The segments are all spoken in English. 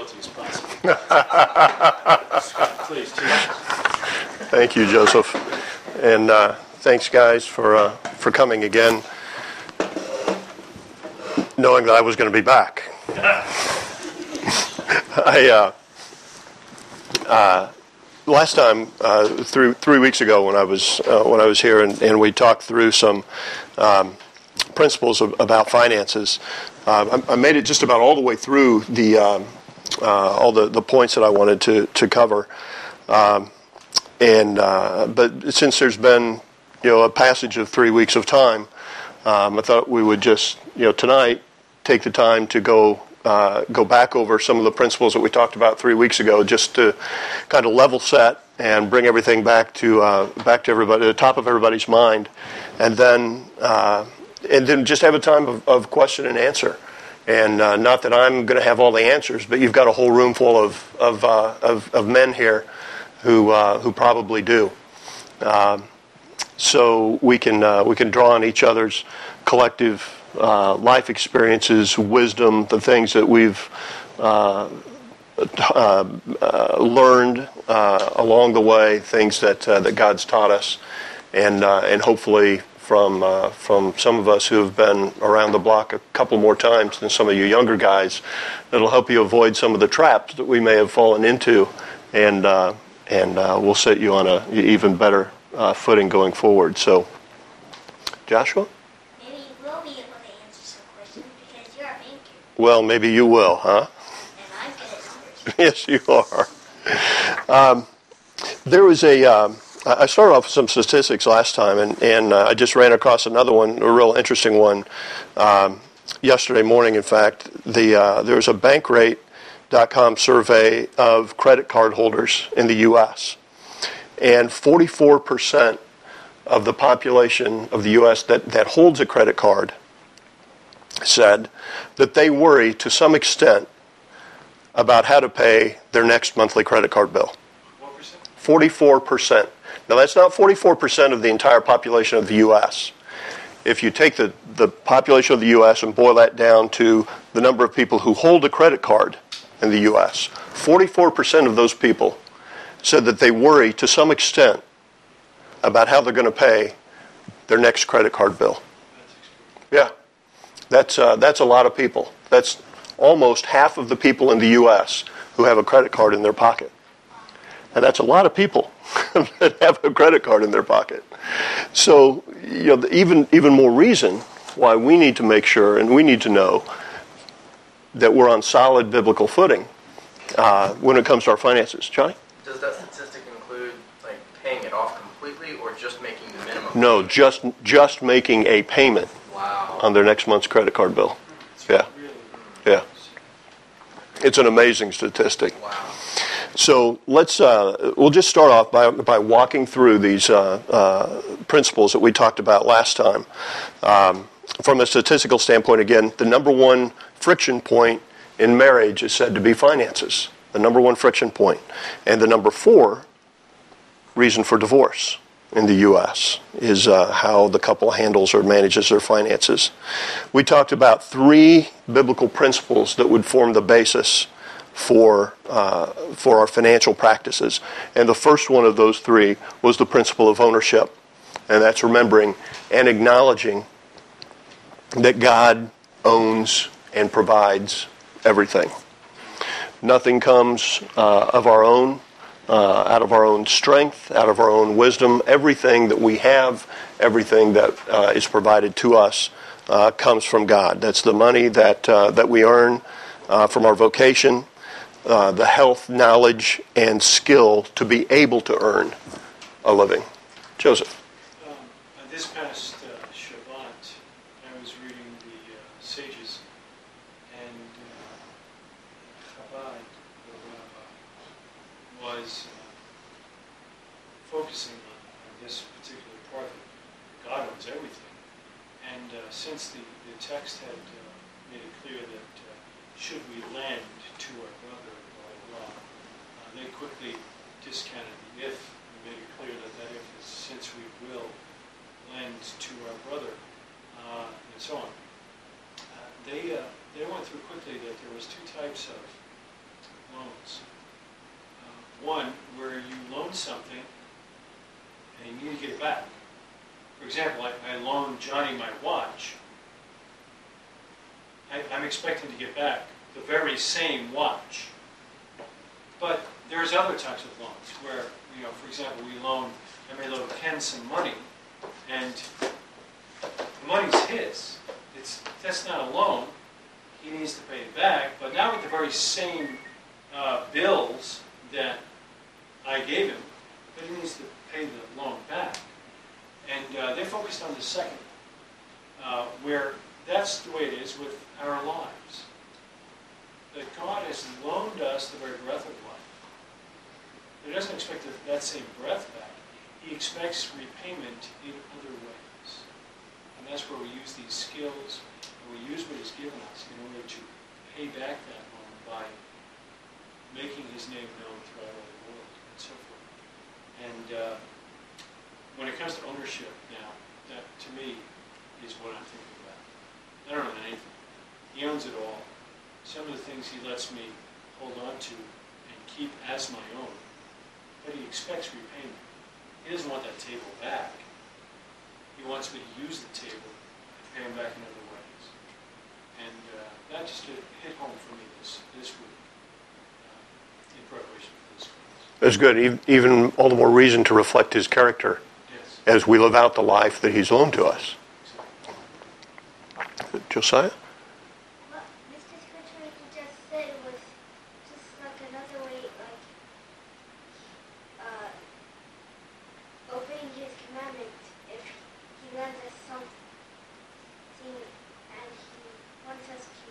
guilty as possible. Please, Chief. Thank you, Joseph. And uh, thanks, guys, for, uh, for coming again, knowing that I was going to be back. I, uh, uh, last time, uh, three, three weeks ago, when I was, uh, when I was here and, and we talked through some um, principles of, about finances, uh, I, I made it just about all the way through the, um, uh, all the, the points that I wanted to, to cover. Um, and uh, but since there's been you know a passage of three weeks of time, um, I thought we would just you know tonight take the time to go uh, go back over some of the principles that we talked about three weeks ago, just to kind of level set and bring everything back to uh, back to everybody, the top of everybody's mind, and then uh, and then just have a time of, of question and answer. And uh, not that I'm going to have all the answers, but you've got a whole room full of of, uh, of, of men here who uh, who probably do. Um, so we can uh, we can draw on each other's collective uh, life experiences, wisdom, the things that we've uh, learned along the way, things that that God's taught us, and and hopefully from uh, from some of us who have been around the block a couple more times than some of you younger guys. That'll help you avoid some of the traps that we may have fallen into, and uh, and uh, we'll set you on a even better uh, footing going forward. So, Joshua. Maybe you will be able to answer some questions because you're a banker Well, maybe you will, huh? and I'm good at yes, you are. Um, there was a. Um, I started off with some statistics last time, and, and uh, I just ran across another one, a real interesting one, um, yesterday morning. In fact, the uh, there was a Bankrate.com survey of credit card holders in the U.S., and 44 percent of the population of the U.S. that, that holds a credit card said that they worry to some extent about how to pay their next monthly credit card bill. What percent? 44%. Now, that's not 44% of the entire population of the U.S. If you take the, the population of the U.S. and boil that down to the number of people who hold a credit card in the U.S., 44% of those people said that they worry to some extent about how they're going to pay their next credit card bill. Yeah, that's, uh, that's a lot of people. That's almost half of the people in the U.S. who have a credit card in their pocket. And that's a lot of people that have a credit card in their pocket. So, you know, even, even more reason why we need to make sure and we need to know that we're on solid biblical footing uh, when it comes to our finances. Johnny? Does that statistic include like paying it off completely or just making the minimum? No, just, just making a payment Wow. on their next month's credit card bill. Yeah, yeah. It's an amazing statistic. Wow. So let's uh, we'll just start off by, by walking through these uh, uh, principles that we talked about last time. Um, from a statistical standpoint, again, the number one friction point in marriage is said to be finances. The number one friction point, and the number four reason for divorce in the U.S. is uh, how the couple handles or manages their finances. We talked about three biblical principles that would form the basis for uh, for our financial practices, and the first one of those three was the principle of ownership, and that's remembering and acknowledging that God owns and provides everything. Nothing comes uh, of our own, uh, out of our own strength, out of our own wisdom. Everything that we have, everything that uh, is provided to us, uh, comes from God. That's the money that uh, that we earn uh, from our vocation, uh, the health, knowledge, and skill to be able to earn a living. Joseph. Um, uh, this past uh, Shabbat, I was reading the uh, Sages, and uh, Chabad, the rabbi, was uh, focusing on, on this particular part that God owns everything. And uh, since the, the text had uh, made it clear that uh, should we lend to our brother, blah, blah, blah, uh, they quickly discounted the if and made it clear that that if is since we will lend to our brother, uh, and so on. Uh, they, uh, they went through quickly that there was two types of loans. Uh, One, where you loan something and you need to get it back. For example, I, I loaned Johnny my watch. I, I'm expecting to get back the very same watch. But there's other types of loans where, you know, for example, we loan, I may loan Ken some money, and the money's his. It's, that's not a loan. He needs to pay it back, but now with the very same uh, bills that I gave him, but he needs to pay the loan back. And uh, they're focused on the second, uh, where that's the way it is with our lives. That God has loaned us the very breath of life. He doesn't expect that same breath back. He expects repayment in other ways. That's where we use these skills, and we use what He's given us in order to pay back that loan by making His name known throughout all the world and so forth. And uh, when it comes to ownership now, that to me is what I'm thinking about. I don't own anything. He owns it all. Some of the things he lets me hold on to and keep as my own, but he expects repayment. He doesn't want that table back. He wants me to use the table and pay him back in other ways. And uh, that just hit, home for me this, this week uh, in preparation for this class. It's good. Even all the more reason to reflect his character Yes, as we live out the life that he's loaned to us. exactly. Josiah? What Mr. Scripture you just said was just like another way, like, uh, obeying his commandments. If he lends us something and he wants us to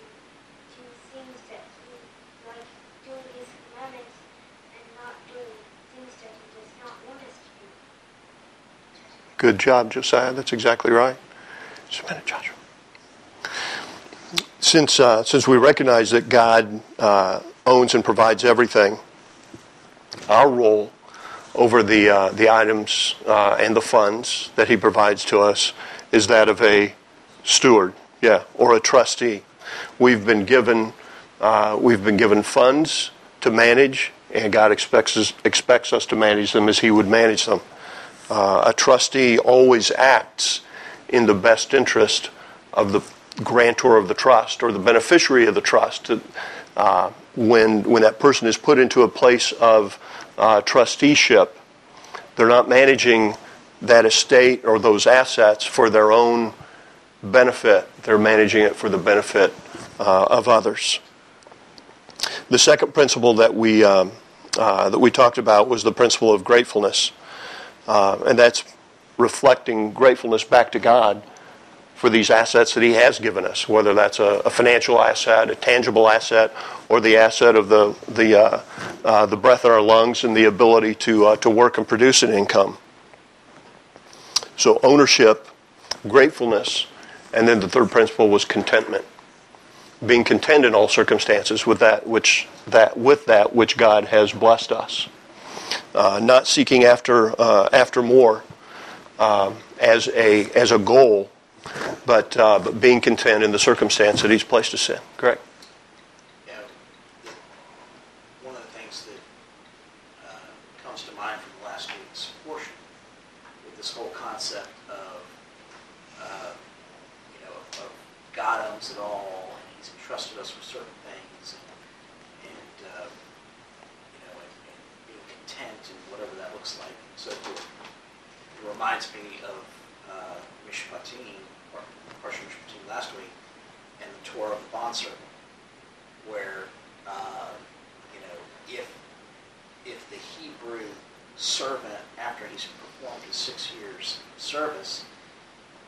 do things that he, like doing his commandments and not doing things that he does not want us to do. Good job, Josiah. That's exactly right. Just a minute, Joshua. Since, uh, since we recognize that God uh, owns and provides everything, our role over the, uh, the items uh, and the funds that He provides to us is that of a steward, yeah, or a trustee. We've been given, uh, we've been given funds to manage, and God expects us, expects us to manage them as He would manage them. Uh, a trustee always acts in the best interest of the grantor of the trust or the beneficiary of the trust. Uh, when, when that person is put into a place of uh, trusteeship, they're not managing that estate or those assets for their own benefit. They're managing it for the benefit uh, of others. The second principle that we, um, uh, that we talked about was the principle of gratefulness. Uh, and that's reflecting gratefulness back to God for these assets that He has given us, whether that's a, a financial asset, a tangible asset, or the asset of the the uh, uh, the breath in our lungs and the ability to uh, to work and produce an income. So ownership, gratefulness, and then the third principle was contentment. Being content in all circumstances with that which that with that which God has blessed us uh, not seeking after uh, after more um, as a as a goal, but uh, but being content in the circumstance that He's placed us in. Correct. you know, one of the things that uh, comes to mind from last week's portion with this whole concept of, uh, you know, of God owns it all and He's entrusted us with certain things and, and uh, you know, and, and being content and whatever that looks like and so forth. It reminds me of uh, Mishpatim, or Parsha Mishpatim last week, and the Torah of the bondservant where uh, you know if if the Hebrew servant after he's performed his six years service,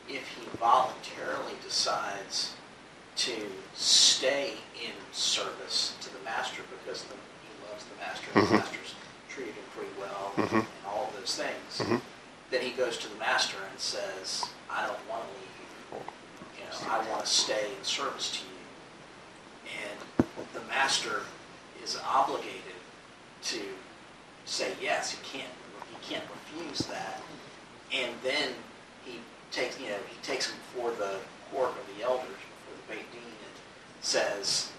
if he voluntarily decides to stay in service to the master because the, he loves the master, and Mhm. the master's treated him pretty well, Mhm. and all of those things, Mhm. then he goes to the master and says, "I don't want to leave you. You know, I want to stay in service to you." and the master is obligated to say yes. He can't he can't refuse that, and then he takes you know he takes him before the court of the elders before the Beit Din and says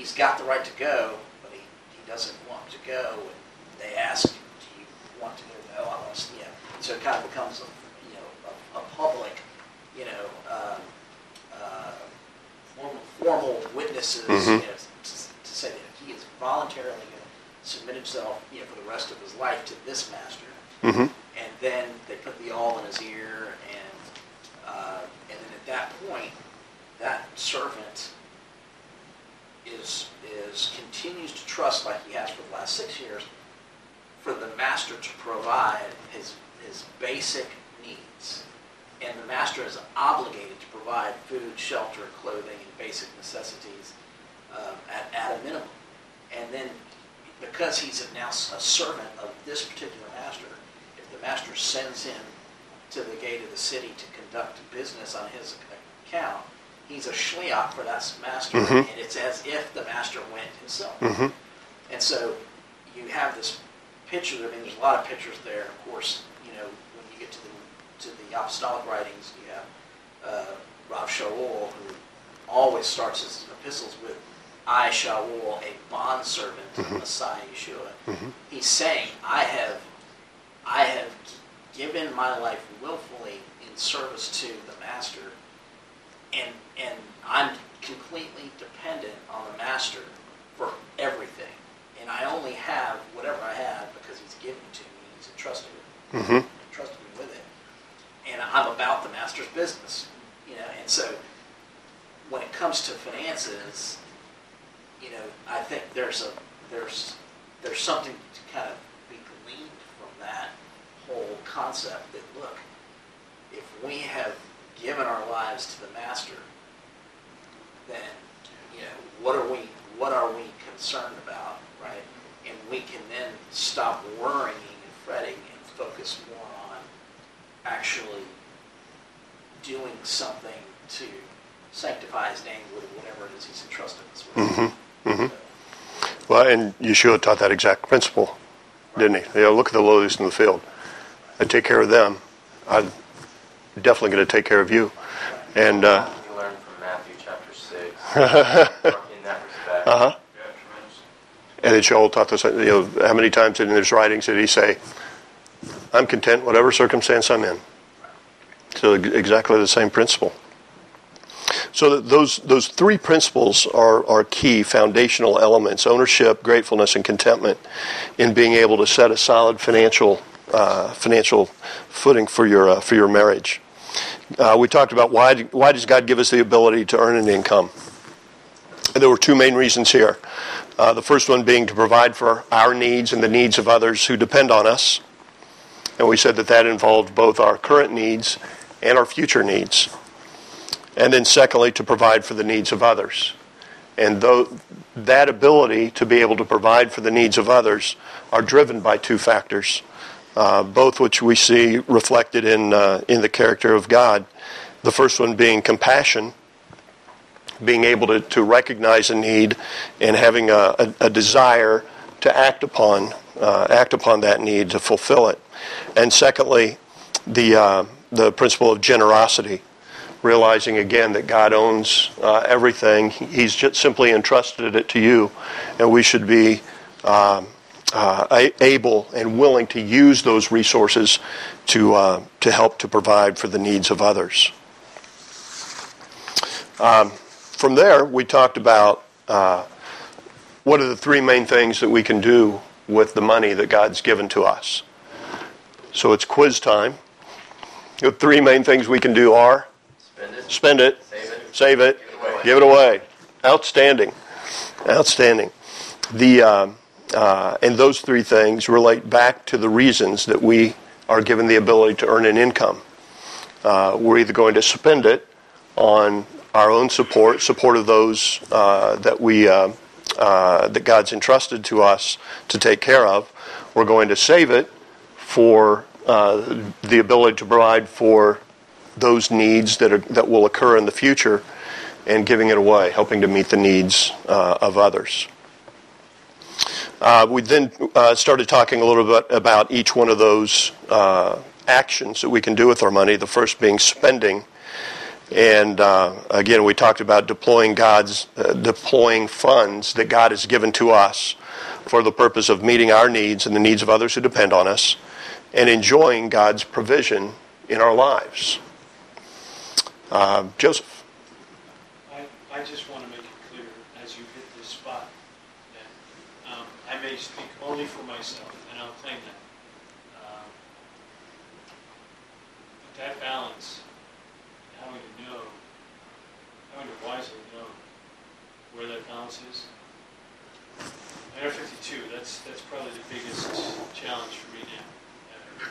he's got the right to go, but he, he doesn't want to go. And they ask, do you want to go? No, I want to, you know. So it kind of becomes a, you know, a, a public, you know, uh, uh, formal, formal witnesses, you know, to, to say that he is voluntarily going to submit himself, you know, for the rest of his life to this master. Hmm And then they put the awl in his ear, and uh, and then at that point, that servant is is continues to trust like he has for the last six years, for the master to provide his his basic needs, and the master is obligated to provide food, shelter, clothing, and basic necessities um, at at a minimum, and then because he's now a servant of this particular master, master sends him to the gate of the city to conduct business on his account, he's a shliach for that master, Mhm. and it's as if the master went himself. hmm And so you have this picture. I mean, there's a lot of pictures there. Of course, you know when you get to the to the apostolic writings, you have uh, Rav Shaul, who always starts his epistles with "I Shaul, a bondservant of Mhm. Messiah Yeshua." hmm He's saying, "I have, I have given my life willfully in service to the master, and and I'm completely dependent on the master for everything, and I only have whatever I have because he's given it to me. He's entrusted it, hmm entrusted me with it, and I'm about the master's business, you know. And so, when it comes to finances, you know, I think there's a there's there's something to kind of be gleaned from that whole concept that look, if we have given our lives to the master, then you know what are we what are we concerned about, right? And we can then stop worrying and fretting and focus more on actually doing something to sanctify his name with whatever it is he's entrusted us with. Mm-hmm. Mm-hmm. Well, and Yeshua taught that exact principle, didn't he? Yeah, look at the lilies in the field. I take care of them. I'm definitely going to take care of you. And uh, You learn from Matthew chapter 6 in that respect. uh-huh. And then Shaul taught us, you know, how many times in his writings did he say, I'm content whatever circumstance I'm in. So exactly the same principle. So those those three principles are, are key foundational elements: ownership, gratefulness, and contentment in being able to set a solid financial uh, financial footing for your uh, for your marriage. Uh, we talked about why why does God give us the ability to earn an income? And there were two main reasons here. Uh, the first one being to provide for our needs and the needs of others who depend on us. And we said that that involved both our current needs and our future needs. And then, secondly, to provide for the needs of others. And though that ability to be able to provide for the needs of others are driven by two factors, uh, both which we see reflected in, uh, in the character of God. The first one being compassion, being able to, to recognize a need and having a, a, a desire to act upon uh, act upon that need to fulfill it. And secondly, the uh, the principle of generosity, realizing again that God owns uh, everything. He's just simply entrusted it to you, and we should be um, uh, able and willing to use those resources to uh, to help to provide for the needs of others. Um, from there, we talked about uh, what are the three main things that we can do with the money that God's given to us. So it's quiz time. The three main things we can do are Spend it, save it, save it, give it away. give it away. Outstanding, outstanding. The um, uh, and those three things relate back to the reasons that we are given the ability to earn an income. Uh, we're either going to spend it on our own support, support of those uh, that we uh, uh, that God's entrusted to us to take care of. We're going to save it for uh, the ability to provide for those needs that are that will occur in the future, and giving it away, helping to meet the needs uh, of others. Uh, we then uh, started talking a little bit about each one of those uh, actions that we can do with our money. The first being spending, And uh, again, we talked about deploying God's, uh, deploying funds that God has given to us for the purpose of meeting our needs and the needs of others who depend on us, and enjoying God's provision in our lives. Uh, Joseph. I, I just want to make it clear, as you hit this spot, that um, I may speak only for myself, and I'll claim that. Um, But that balance, having to know, having to wisely know where that balance is. At 52, that's, that's probably the biggest challenge for me now.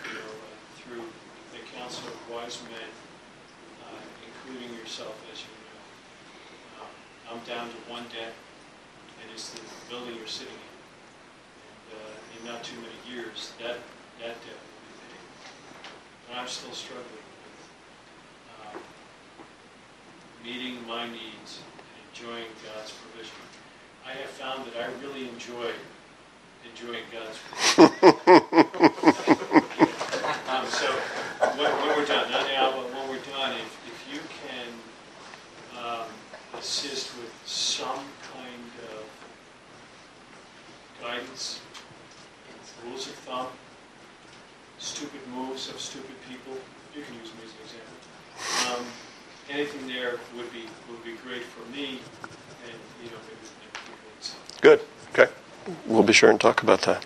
You know, uh, through the Council of wise men, including yourself, as you know. Um, I'm down to one debt, and it's the building you're sitting in. And uh, in not too many years, that, that debt will be paid. And I'm still struggling with um, meeting my needs and enjoying God's provision. I have found that I really enjoy enjoying God's provision. Um, so, when, when we're done, not now, but when we're done, if, if you can, um, assist with some kind of guidance, rules of thumb, stupid moves of stupid people, you can use me as an example. Um, anything there would be, would be great for me, and, you know, maybe. Good. Okay. We'll be sure and talk about that.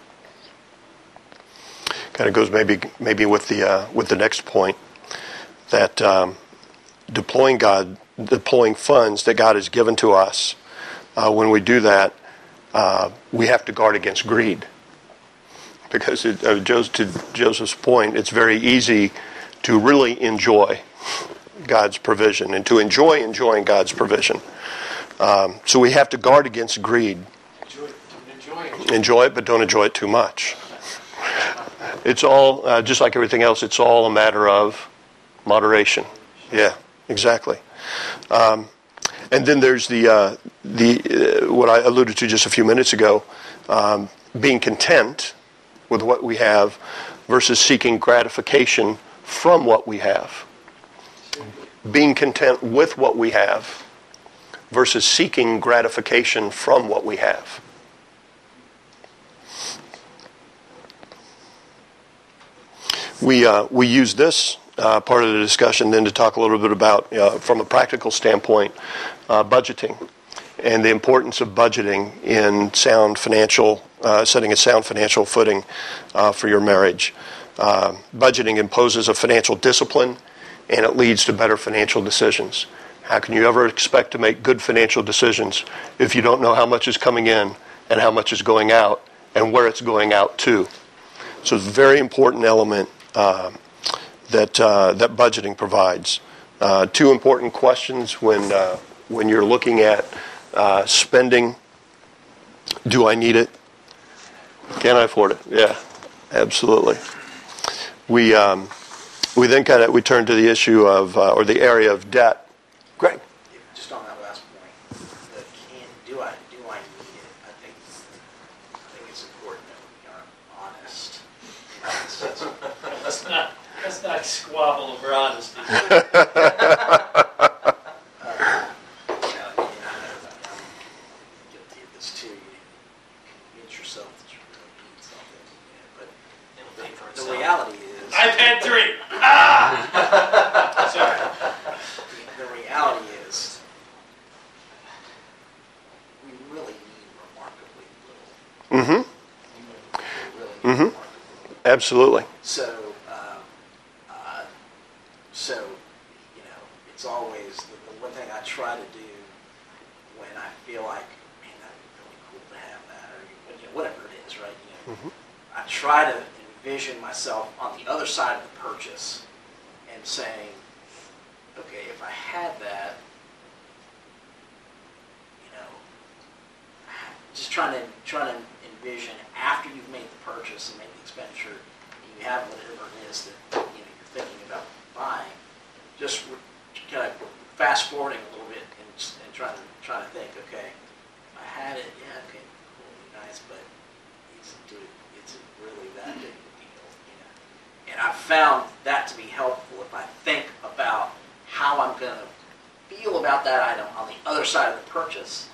Kind of goes maybe maybe with the uh, with the next point that um, deploying God deploying funds that God has given to us. Uh, when we do that, uh, we have to guard against greed because it, uh, to Joseph's point, it's very easy to really enjoy God's provision and to enjoy enjoying God's provision. Um, so we have to guard against greed Enjoy, enjoy it. enjoy it, but don't enjoy it too much. It's all, uh, just like everything else, it's all a matter of moderation. Yeah, exactly. Um, and then there's the, uh, the uh, what I alluded to just a few minutes ago, um, being content with what we have versus seeking gratification from what we have. Being content with what we have versus seeking gratification from what we have. We, uh, we use this uh, part of the discussion then to talk a little bit about, uh, from a practical standpoint, uh, budgeting and the importance of budgeting in sound financial, uh, setting a sound financial footing uh, for your marriage. Uh, budgeting imposes a financial discipline and it leads to better financial decisions. How can you ever expect to make good financial decisions if you don't know how much is coming in and how much is going out and where it's going out to? So it's a very important element that uh, that budgeting provides. Uh, two important questions when uh, when you're looking at uh, spending: Do I need it? Can I afford it? Yeah, absolutely. We um, we then kind of we turn to the issue of uh, or the area of debt. Greg. Just on that last point, the can, do I, do I need it? I think, I think it's important that we are honest. in that sense. Let's not, let's not squabble over honesty. You know, and I know that I'm guilty of this too. You convince yourself that you really need something, you know, but It'll pay for the itself. reality is, iPad 3. Ah! Sorry. the reality is, we really need remarkably little. Mm-hmm. We really need Mhm. Absolutely. So, um, uh, so you know, it's always the, the one thing I try to do when I feel like, man, that'd be really cool to have that, or you know, whatever it is, right? You know, Mhm. I try to envision myself on the other side of the purchase and saying, okay, if I had that, you know, just trying to trying to envision after you've made the purchase and made the expenditure, and you have whatever it is that you know you're thinking about buying. Just kind of fast forwarding a little bit and, s- and trying to trying to think, okay, if I had it, yeah, okay, cool, nice, but is it, is it really that big of a deal? You know? And I found that to be helpful if I think about how I'm going to feel about that item on the other side of the purchase,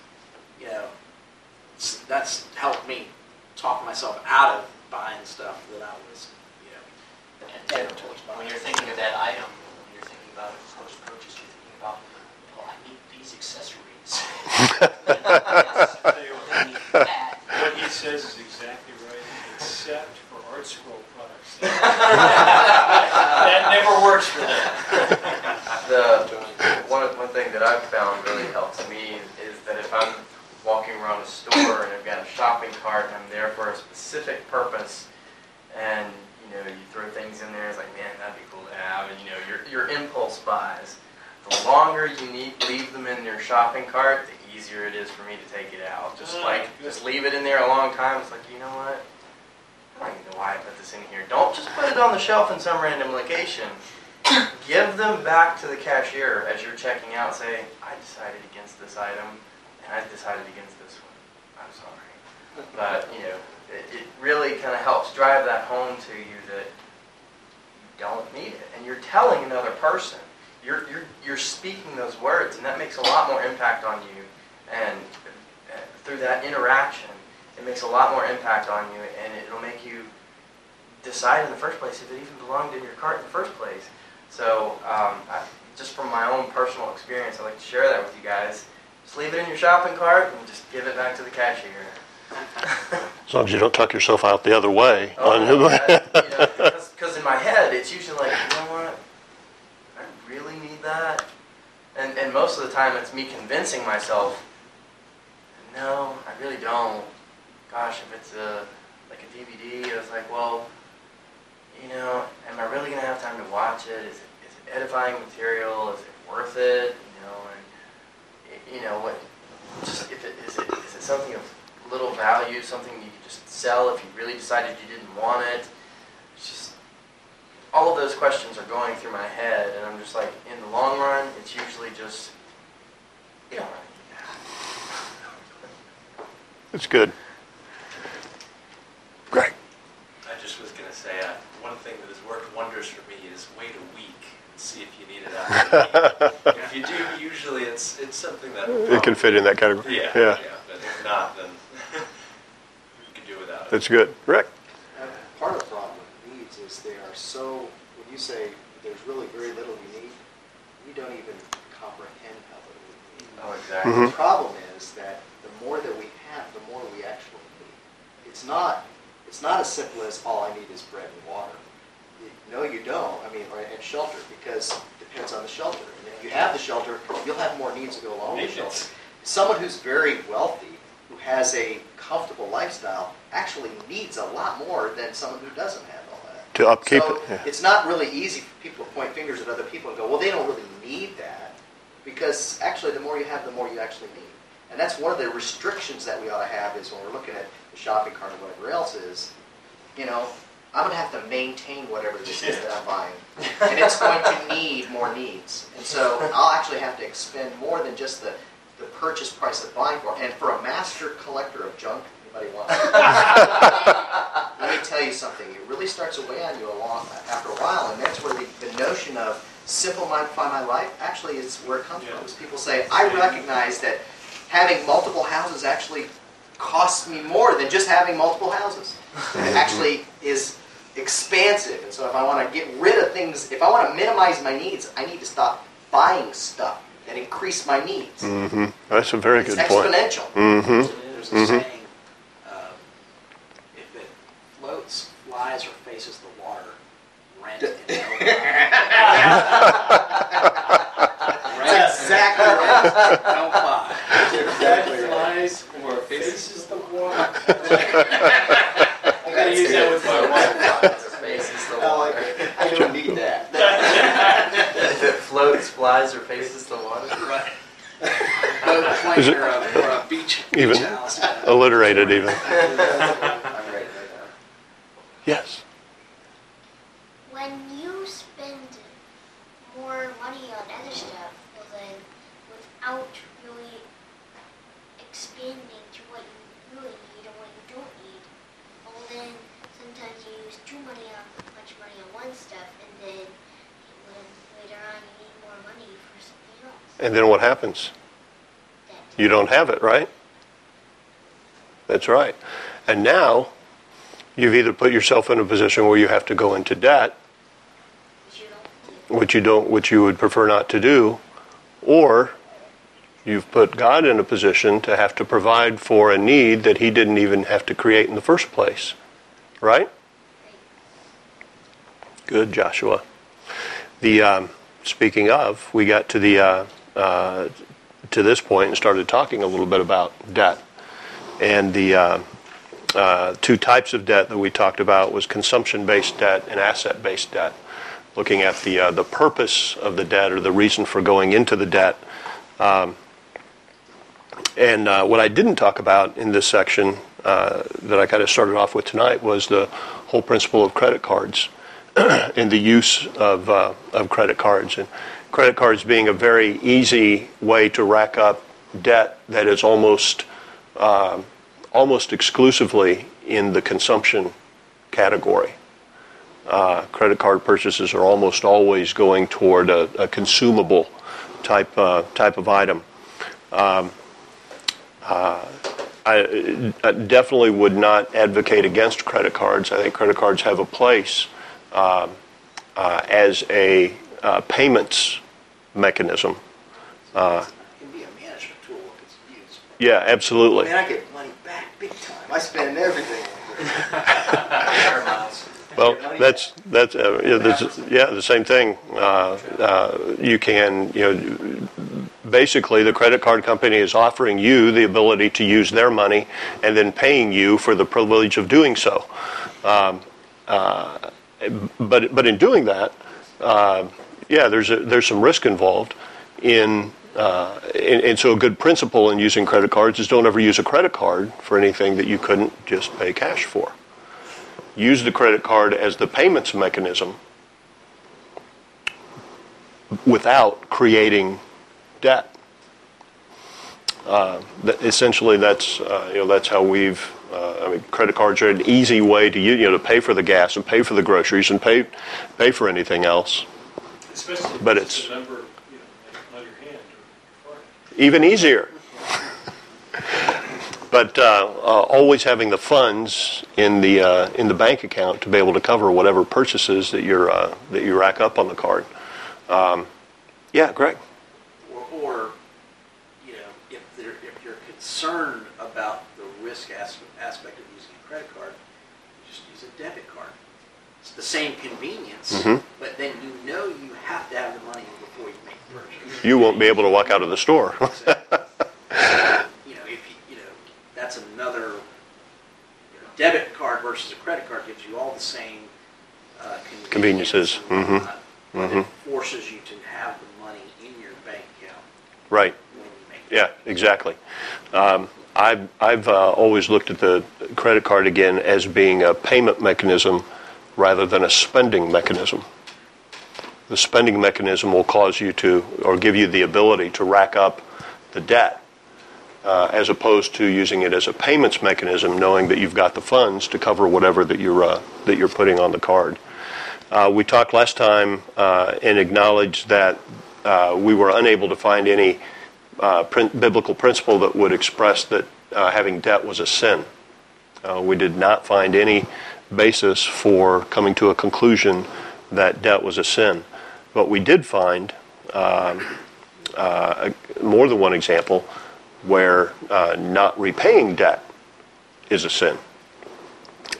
you know, s- that's helped me talk myself out of buying stuff that I was, you know, And tending towards when buying. you're thinking of that item, when you're thinking about it post-purchase, you're thinking about, well, I need these accessories. Tell you what, I need that. What he says is exactly right, except for ArtScroll products. That never works for them. The, one, one thing that I've found really helps me is that if I'm walking around a store and I've got a shopping cart and I'm there for a specific purpose, and, you know, you throw things in there, it's like, man, that'd be cool to have, and, you know, your, your impulse buys. The longer you need, leave them in your shopping cart, the easier it is for me to take it out. Just Ah, like, just leave it in there a long time, it's like, you know what? I don't even know why I put this in here. Don't just put it on the shelf in some random location. Give them back to the cashier as you're checking out. Say, I decided against this item, and I decided against this one. I'm sorry. But, you know, it, it really kind of helps drive that home to you that you don't need it. And you're telling another person. You're, you're, you're speaking those words, and that makes a lot more impact on you. And uh, through that interaction, it makes a lot more impact on you, and it'll make you decide in the first place if it even belonged in your cart in the first place. So, um, I, just from my own personal experience, I'd like to share that with you guys. Just leave it in your shopping cart and just give it back to the cashier. As long as you don't tuck yourself out the other way. on Because in my head, it's usually like, you know what? I really need that. And, and most of the time, it's me convincing myself, no, I really don't. Gosh, if it's a like a DVD, it's like, well, you know, am I really gonna have time to watch it? Is it, is it edifying material? Is it worth it? You know, and you know what? Just if it is it is it something of little value, something you could just sell if you really decided you didn't want it? It's just all of those questions are going through my head, and I'm just like, in the long run, it's usually just you that. It's good. Greg? I just was gonna say, uh, one thing that has worked wonders for me is wait a week and see if you need it after. If you do, usually it's, it's something that. will It can fit in that category. Yeah, Yeah, yeah, but if not, then you can do without it. that's good. Rick? Uh, Part of the problem with needs is they are so, when you say there's really very little you need, you don't even comprehend how little you need. Oh, exactly. Mhm. The problem is that the more that we have, the more we actually need. It's not, it's not as simple as all I need is bread and water. You- No, you don't, I mean, or- and shelter, because it depends on the shelter. And if you have the shelter, you'll have more needs to go along with the shelter. Someone who's very wealthy, who has a comfortable lifestyle, actually needs a lot more than someone who doesn't have all that. To upkeep So it, yeah. it's not really easy for people to point fingers at other people and go, well, they don't really need that, because actually, the more you have, the more you actually need. And that's one of the restrictions that we ought to have is when we're looking at the shopping cart or whatever else is, you know, I'm gonna have to maintain whatever this is that I'm buying. And it's going to need more needs. And so I'll actually have to expend more than just the, the purchase price of buying for. And for a master collector of junk, anybody want? Let me tell you something, it really starts to weigh on you a long, after a while, and that's where the, the notion of simplify my life actually is where it comes from. Yeah. Is people say, I recognize that having multiple houses actually costs me more than just having multiple houses. It actually is expansive, and so if I want to get rid of things, if I want to minimize my needs, I need to stop buying stuff that increase my needs. hmm That's a very It's good point. exponential. hmm There's Mhm. a saying, um, if it floats, flies, or faces the water, rent it. That's exactly. Don't buy. Exactly right. Flies or faces the water. I gotta use that with my wife. Faces the I like water. it. I don't need that. if it floats, flies, or faces the water. Right. A plane Is it- or a, or a beach, Even- beach house. Alliterated even. I'm ready for that. Yes. When you spend more money on other stuff, well then, without really expanding to what you really need and what you don't need, well then, sometimes you use too money on, much money on one stuff, and then when later on you need more money for something else. And then what happens? You don't have it, right? That's right. And now you've either put yourself in a position where you have to go into debt, Which you don't which you would prefer not to do, or you've put God in a position to have to provide for a need that He didn't even have to create in the first place, right? Good, Joshua. The um, speaking of, we got to the uh, uh, to this point and started talking a little bit about debt, and the uh, uh, two types of debt that we talked about was consumption-based debt and asset-based debt. Looking at the uh, the purpose of the debt or the reason for going into the debt. Um, and uh, what I didn't talk about in this section uh, that I kind of started off with tonight was the whole principle of credit cards and the use of, of credit cards. And credit cards being a very easy way to rack up debt that is almost, um almost exclusively in the consumption category. Uh, credit card purchases are almost always going toward a, a consumable type, uh, type of item. I, I definitely would not advocate against credit cards. I think credit cards have a place um, uh, as a uh, payments mechanism. It can be a management tool if it's used. Yeah, I absolutely. mean, I get money back big time. I spend everything. Well, that's that's uh, yeah, the same thing. Uh, uh, you can you know basically the credit card company is offering you the ability to use their money and then paying you for the privilege of doing so. Um, uh, but but in doing that, uh, yeah, there's a, there's some risk involved in. Uh, and, and so a good principle in using credit cards is don't ever use a credit card for anything that you couldn't just pay cash for use the credit card as the payments mechanism without creating debt. Uh, essentially, that's uh, you know that's how we've. Uh, I mean, credit cards are an easy way to you know to pay for the gas and pay for the groceries and pay pay for anything else. Especially But it's it's- you know, on your hand or your card. even easier. but uh, uh, always having the funds in the uh, in the bank account to be able to cover whatever purchases that you're uh, that you rack up on the card. Um, yeah, Greg. Or, or, you know, if there, if you're concerned about the risk as- aspect of using a credit card, you just use a debit card. The same convenience, Mhm. but then you know you have to have the money before you make the purchase. You won't be able to walk out of the store. You know, if you, you know, that's another, you know, debit card versus a credit card gives you all the same uh, Conveniences, mhm, whatnot, But mhm. it forces you to have the money in your bank account right. when you make the Yeah, exactly. Um, I've, I've uh, always looked at the credit card again as being a payment mechanism rather than a spending mechanism. The spending mechanism will cause you to, or give you the ability to rack up the debt, uh, as opposed to using it as a payments mechanism, knowing that you've got the funds to cover whatever that you're uh, that you're putting on the card. Uh, we talked last time uh, and acknowledged that uh, we were unable to find any uh, biblical principle that would express that having debt was a sin. We did not find any basis for coming to a conclusion that debt was a sin. But we did find um, uh, more than one example where uh, not repaying debt is a sin.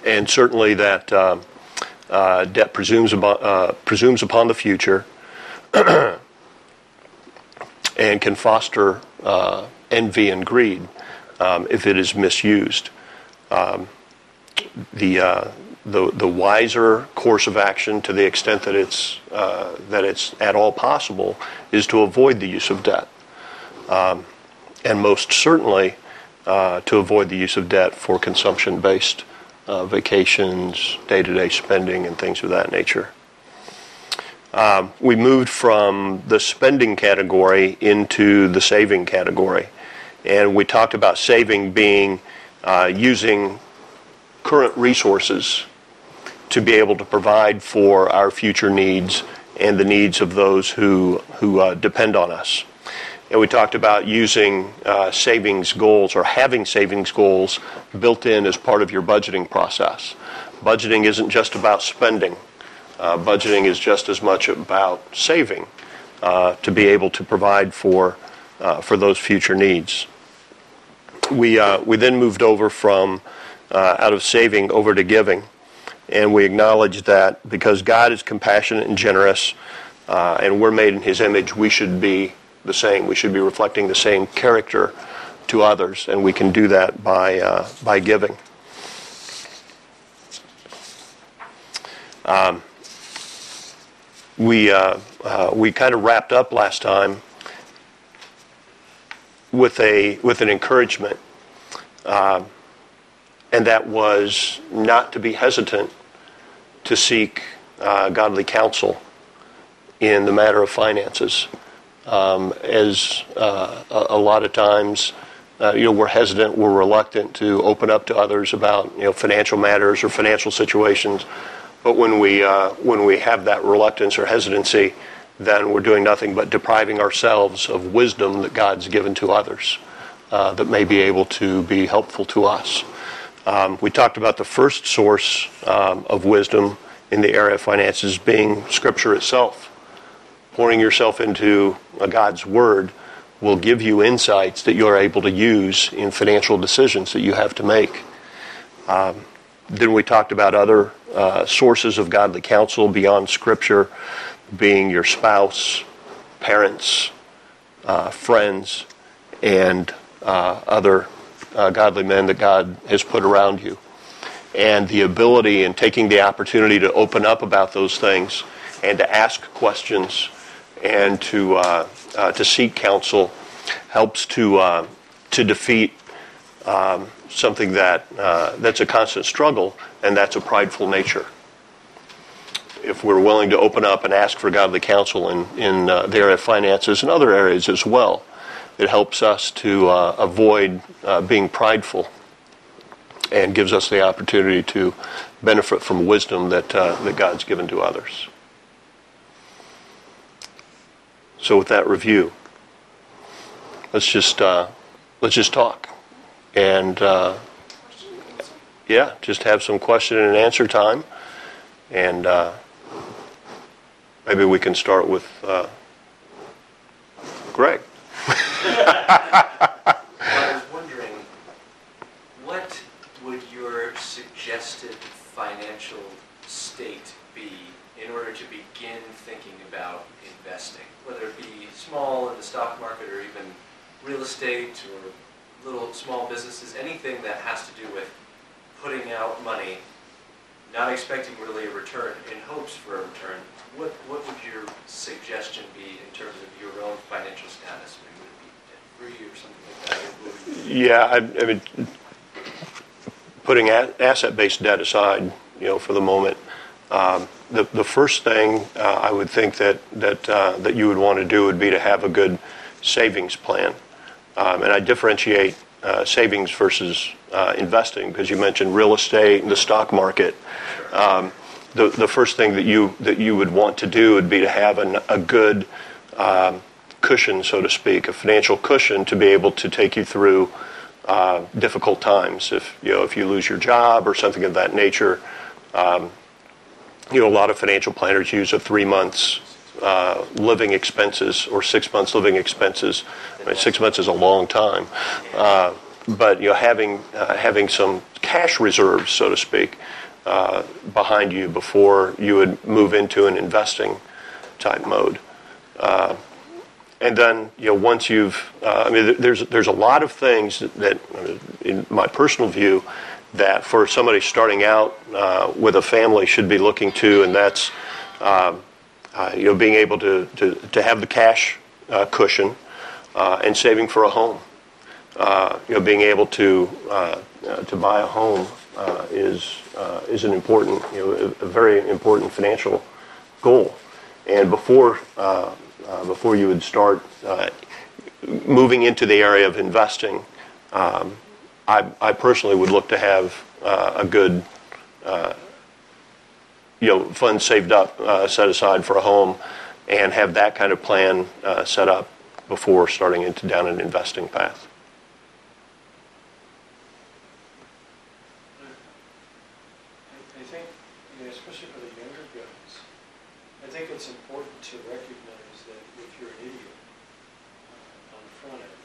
And certainly that um, uh, debt presumes upon, uh, presumes upon the future and can foster uh, envy and greed um, if it is misused. Um, the, uh, the the wiser course of action, to the extent that it's uh, that it's at all possible, is to avoid the use of debt, um, and most certainly uh, to avoid the use of debt for consumption-based uh, vacations, day-to-day spending, and things of that nature Um, we moved from the spending category into the saving category. And we talked about saving being uh, using current resources to be able to provide for our future needs and the needs of those who, who uh, depend on us. And we talked about using uh, savings goals or having savings goals built in as part of your budgeting process. Budgeting isn't just about spending. Uh, budgeting is just as much about saving uh, to be able to provide for uh, for those future needs. We uh, we then moved over from uh, out of saving over to giving, and we acknowledge that because God is compassionate and generous, uh, and we're made in His image, we should be the same. We should be reflecting the same character to others, and we can do that by uh, by giving. Um, we uh, uh, we kind of wrapped up last time with a with an encouragement, uh, and that was not to be hesitant to seek uh, godly counsel in the matter of finances, um, as uh, a, a lot of times. Uh, you know, we're hesitant, we're reluctant to open up to others about you know financial matters or financial situations. But when we uh, when we have that reluctance or hesitancy, then we're doing nothing but depriving ourselves of wisdom that God's given to others uh, that may be able to be helpful to us. Um, we talked about the first source um, of wisdom in the area of finances being Scripture itself. Pouring yourself into a God's Word will give you insights that you're able to use in financial decisions that you have to make. Um, then we talked about other uh, sources of godly counsel beyond Scripture, being your spouse, parents, uh, friends, and uh, other uh, godly men that God has put around you. And the ability and taking the opportunity to open up about those things and to ask questions and to uh, uh, to seek counsel helps to uh, to defeat um, something that uh, that's a constant struggle, and that's a prideful nature. If we're willing to open up and ask for godly counsel in in uh, the area of finances and other areas as well, it helps us to uh, avoid uh, being prideful, and gives us the opportunity to benefit from wisdom that uh, that God's given to others. So, with that review, let's just uh, let's just talk, and uh, yeah, just have some question and answer time, and uh, maybe we can start with uh, Greg. I was wondering, what would your suggested financial state be in order to begin thinking about investing? Whether it be small in the stock market or even real estate or little small businesses, anything that has to do with putting out money, not expecting really a return, in hopes for a return. What, what would your suggestion be in terms of your own financial status? I mean, would it be debt-free or something like that? Or would it be- Yeah, I, I mean, putting a- asset-based debt aside, you know, for the moment, um, the the first thing uh, I would think that that uh, that you would want to do would be to have a good savings plan, um, and I differentiate uh, savings versus uh, investing because you mentioned real estate and the stock market. Um, the the first thing that you that you would want to do would be to have a good um, cushion, so to speak, a financial cushion to be able to take you through uh, difficult times. If you know if you lose your job or something of that nature, um, you know a lot of financial planners use a three months uh, living expenses or six months living expenses. I mean, six months is a long time, uh, but you know having uh, having some cash reserves, so to speak, uh, behind you before you would move into an investing type mode. And then, you know, once you've, uh, I mean, there's there's a lot of things that, that, in my personal view, that for somebody starting out uh, with a family should be looking to, and that's, um, uh, you know, being able to to, to have the cash uh, cushion uh, and saving for a home. Uh, you know, being able to to buy a home is is an important, you know, a, a very important financial goal. And before uh, before you would start uh, moving into the area of investing, um, I, I personally would look to have uh, a good, uh, you know, funds saved up, uh, set aside for a home, and have that kind of plan set up before starting into down an investing path. I I think, you know, especially for the younger guys, I think it's important to recognize that if you're an idiot uh, on the front end,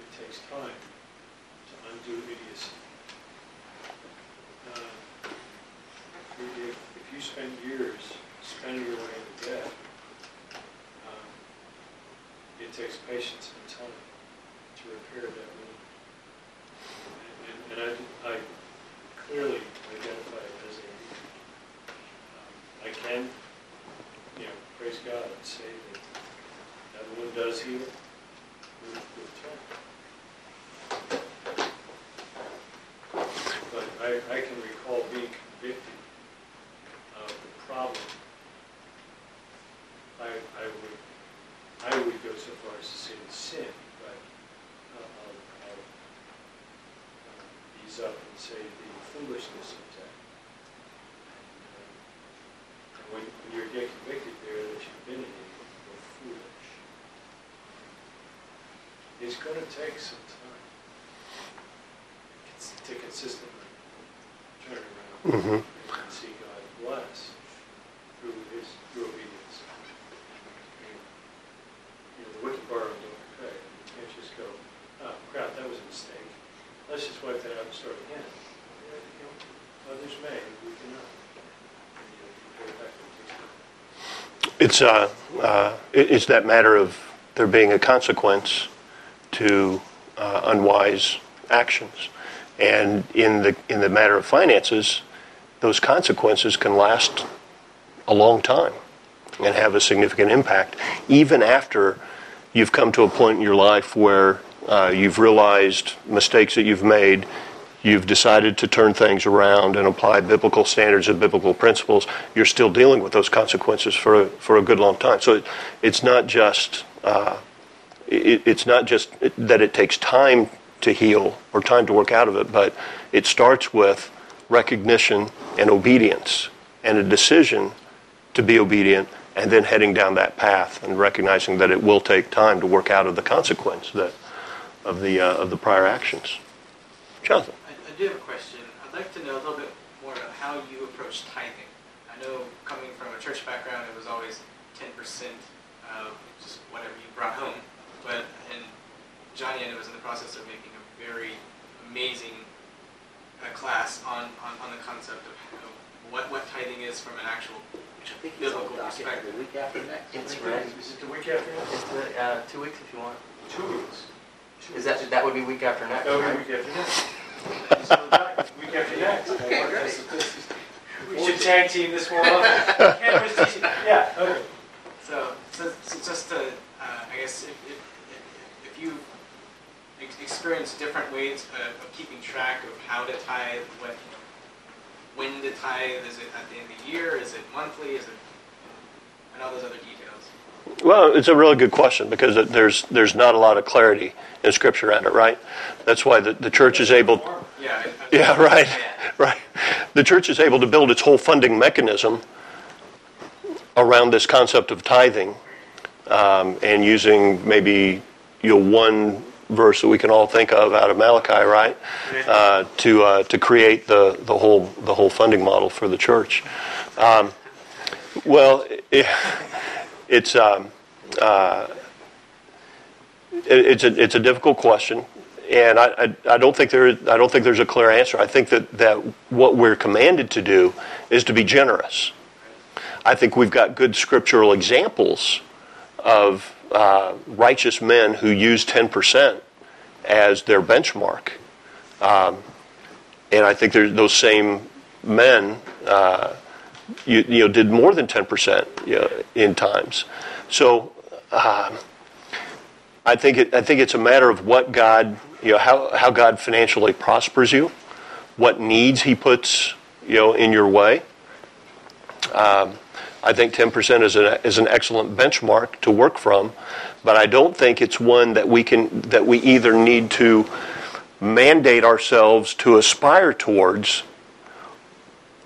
it takes time to undo idiocy. Uh, If, if you spend years spending your way into debt, um, it takes patience and time to repair that wound. And, and I, I clearly identify it as a, um, I can, you know, praise God and say that that wound does heal with, with time. But I, I can recall being convicted of the problem. I, I would, I would go so far as to say the sin, but uh, I'll, I'll up and say the foolishness of that. And, uh, when, when you get convicted there that you've been an idiot or foolish, it's gonna take some time to consistently turn around Mhm. and see God bless through his, through obedience. I mean, You know, the wicked borrow and don't repay. You can't just go, oh crap, that was a mistake. Let's just wipe that out and start again. You know, Others may, we cannot. And, you know, you pay it back, it takes time. It's, uh, uh, it's that matter of there being a consequence to uh, unwise actions. And in the, in the matter of finances, those consequences can last a long time and have a significant impact, even after you've come to a point in your life where uh, you've realized mistakes that you've made, you've decided to turn things around and apply biblical standards and biblical principles, you're still dealing with those consequences for a, for a good long time. So it, it's not just uh, it, it's not just that it takes time to heal or time to work out of it, but it starts with recognition and obedience and a decision to be obedient and then heading down that path and recognizing that it will take time to work out of the consequence that, of, the, uh, of the prior actions. Jonathan. I, I do have a question. I'd like to know a little bit more about how you approach tithing. I know coming from a church background, it was always 10% of just whatever you brought home. But, and Johnny, and I was in the process of making a very amazing uh, class on, on, on the concept of, of what, what tithing is from an actual Which I think is on biblical docket perspective. the week after next. It's right. Is it the week after next? It's the, uh, two weeks if you want. Two weeks. Two Is that, weeks. that would be week after next, That would be week after next. Week after next. Okay, great. We should tag team this one up. Yeah, okay. So, so, so just to, uh, I guess, if, if, if- if you ex- experience different ways of, of keeping track of how to tithe, what, when to tithe, is it at the end of the year, is it monthly, is it, and all those other details. Well, it's a really good question because it- there's, there's not a lot of clarity in Scripture around it, right? That's why the, the church is able. Yeah. Yeah, right, right. The church is able to build its whole funding mechanism around this concept of tithing, um, and using maybe you know one verse that we can all think of out of Malachi, right, uh, to uh, to create the the whole the whole funding model for the church. Um, well, it, it's. Um, uh, it- it's a it's a difficult question, and I, I, I don't think there I don't think there's a clear answer. I think that, that what we're commanded to do is to be generous. I think we've got good scriptural examples of uh, righteous men who use ten percent as their benchmark, um, and I think those same men. Uh, you, you know, did more than ten percent you know, in times. So, um, I think it, I think it's a matter of what God, you know, how, how God financially prospers you, what needs He puts, you know, in your way. Um, I think 10% is an, is an excellent benchmark to work from, but I don't think it's one that we can that we either need to mandate ourselves to aspire towards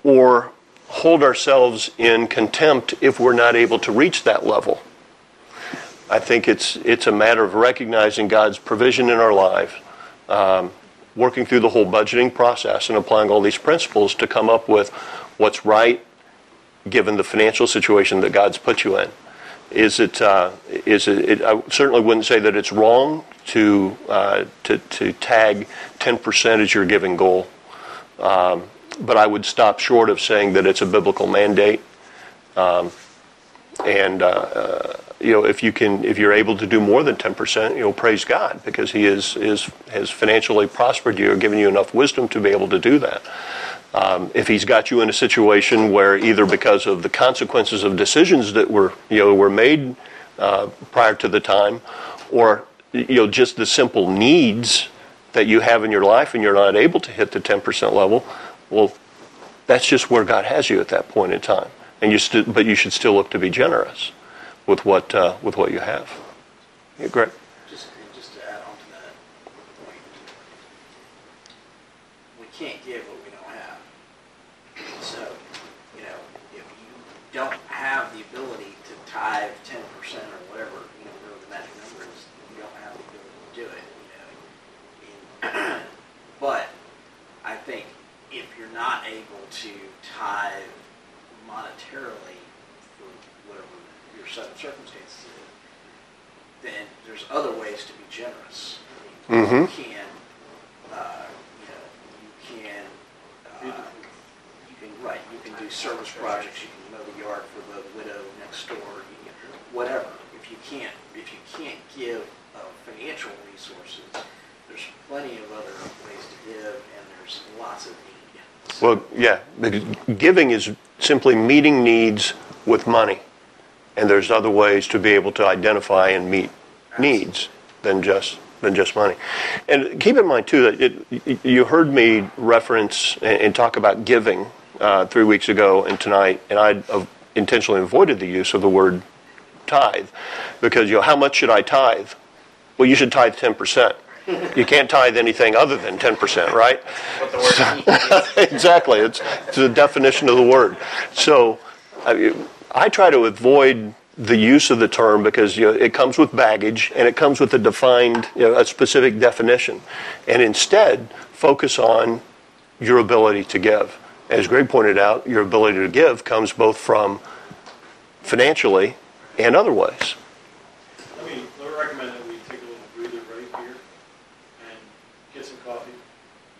or hold ourselves in contempt if we're not able to reach that level. I think it's, it's a matter of recognizing God's provision in our lives, um, working through the whole budgeting process and applying all these principles to come up with what's right given the financial situation that God's put you in. Is it, uh, is it, it I certainly wouldn't say that it's wrong to, uh, to, to tag 10% as your giving goal. Um, but I would stop short of saying that it's a biblical mandate. Um, and, uh, uh, you know, if you can, if you're able to do more than 10%, you know, praise God because He is, is, has financially prospered you or given you enough wisdom to be able to do that. Um, if he's got you in a situation where either because of the consequences of decisions that were you know were made uh, prior to the time, or you know just the simple needs that you have in your life and you're not able to hit the 10% level, well, that's just where God has you at that point in time. And you st- but you should still look to be generous with what uh, with what you have. Yeah, great. Just, just to add on to that point, we can't give what we don't have. So, you know, if you don't have the ability to tithe ten percent or whatever, you know, whatever the magic number is, you don't have the ability to do it, you know. And- But I think if you're not able to tithe monetarily for whatever your set of circumstances is, then there's other ways to be generous. I mean, You Mhm. can, uh, you know, you can, uh, you can, right, you can do service projects, you can mow the yard for the widow next door, you can, whatever. If you can't, if you can't give uh, financial resources, there's plenty of other ways to give, and there's lots of need. So- Well, yeah, giving is simply meeting needs with money. And there's other ways to be able to identify and meet needs than just than just money. And keep in mind too that it, you heard me reference and, talk about giving uh, three weeks ago and tonight, and I intentionally avoided the use of the word tithe because you know how much should I tithe? Well, you should tithe ten percent. You can't tithe anything other than ten percent, right? What the word means. exactly. It's, it's the definition of the word. So I, I try to avoid the use of the term because you know, it comes with baggage and it comes with a defined, you know, a specific definition. And instead, focus on your ability to give. As Greg pointed out, your ability to give comes both from financially and other ways. Let me, let me recommend that we take a little breather right here and get some coffee,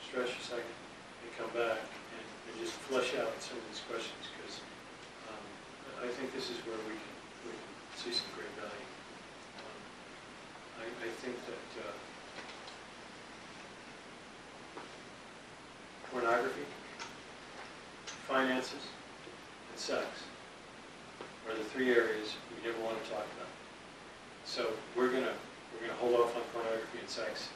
stretch a second, and come back and, and just flesh out some of these questions, because, um, I I think this is where we can, we can see some great value. Um, I, I think that, uh, pornography, finances, and sex are the three areas we never want to talk about. So we're gonna, we're gonna hold off on pornography and sex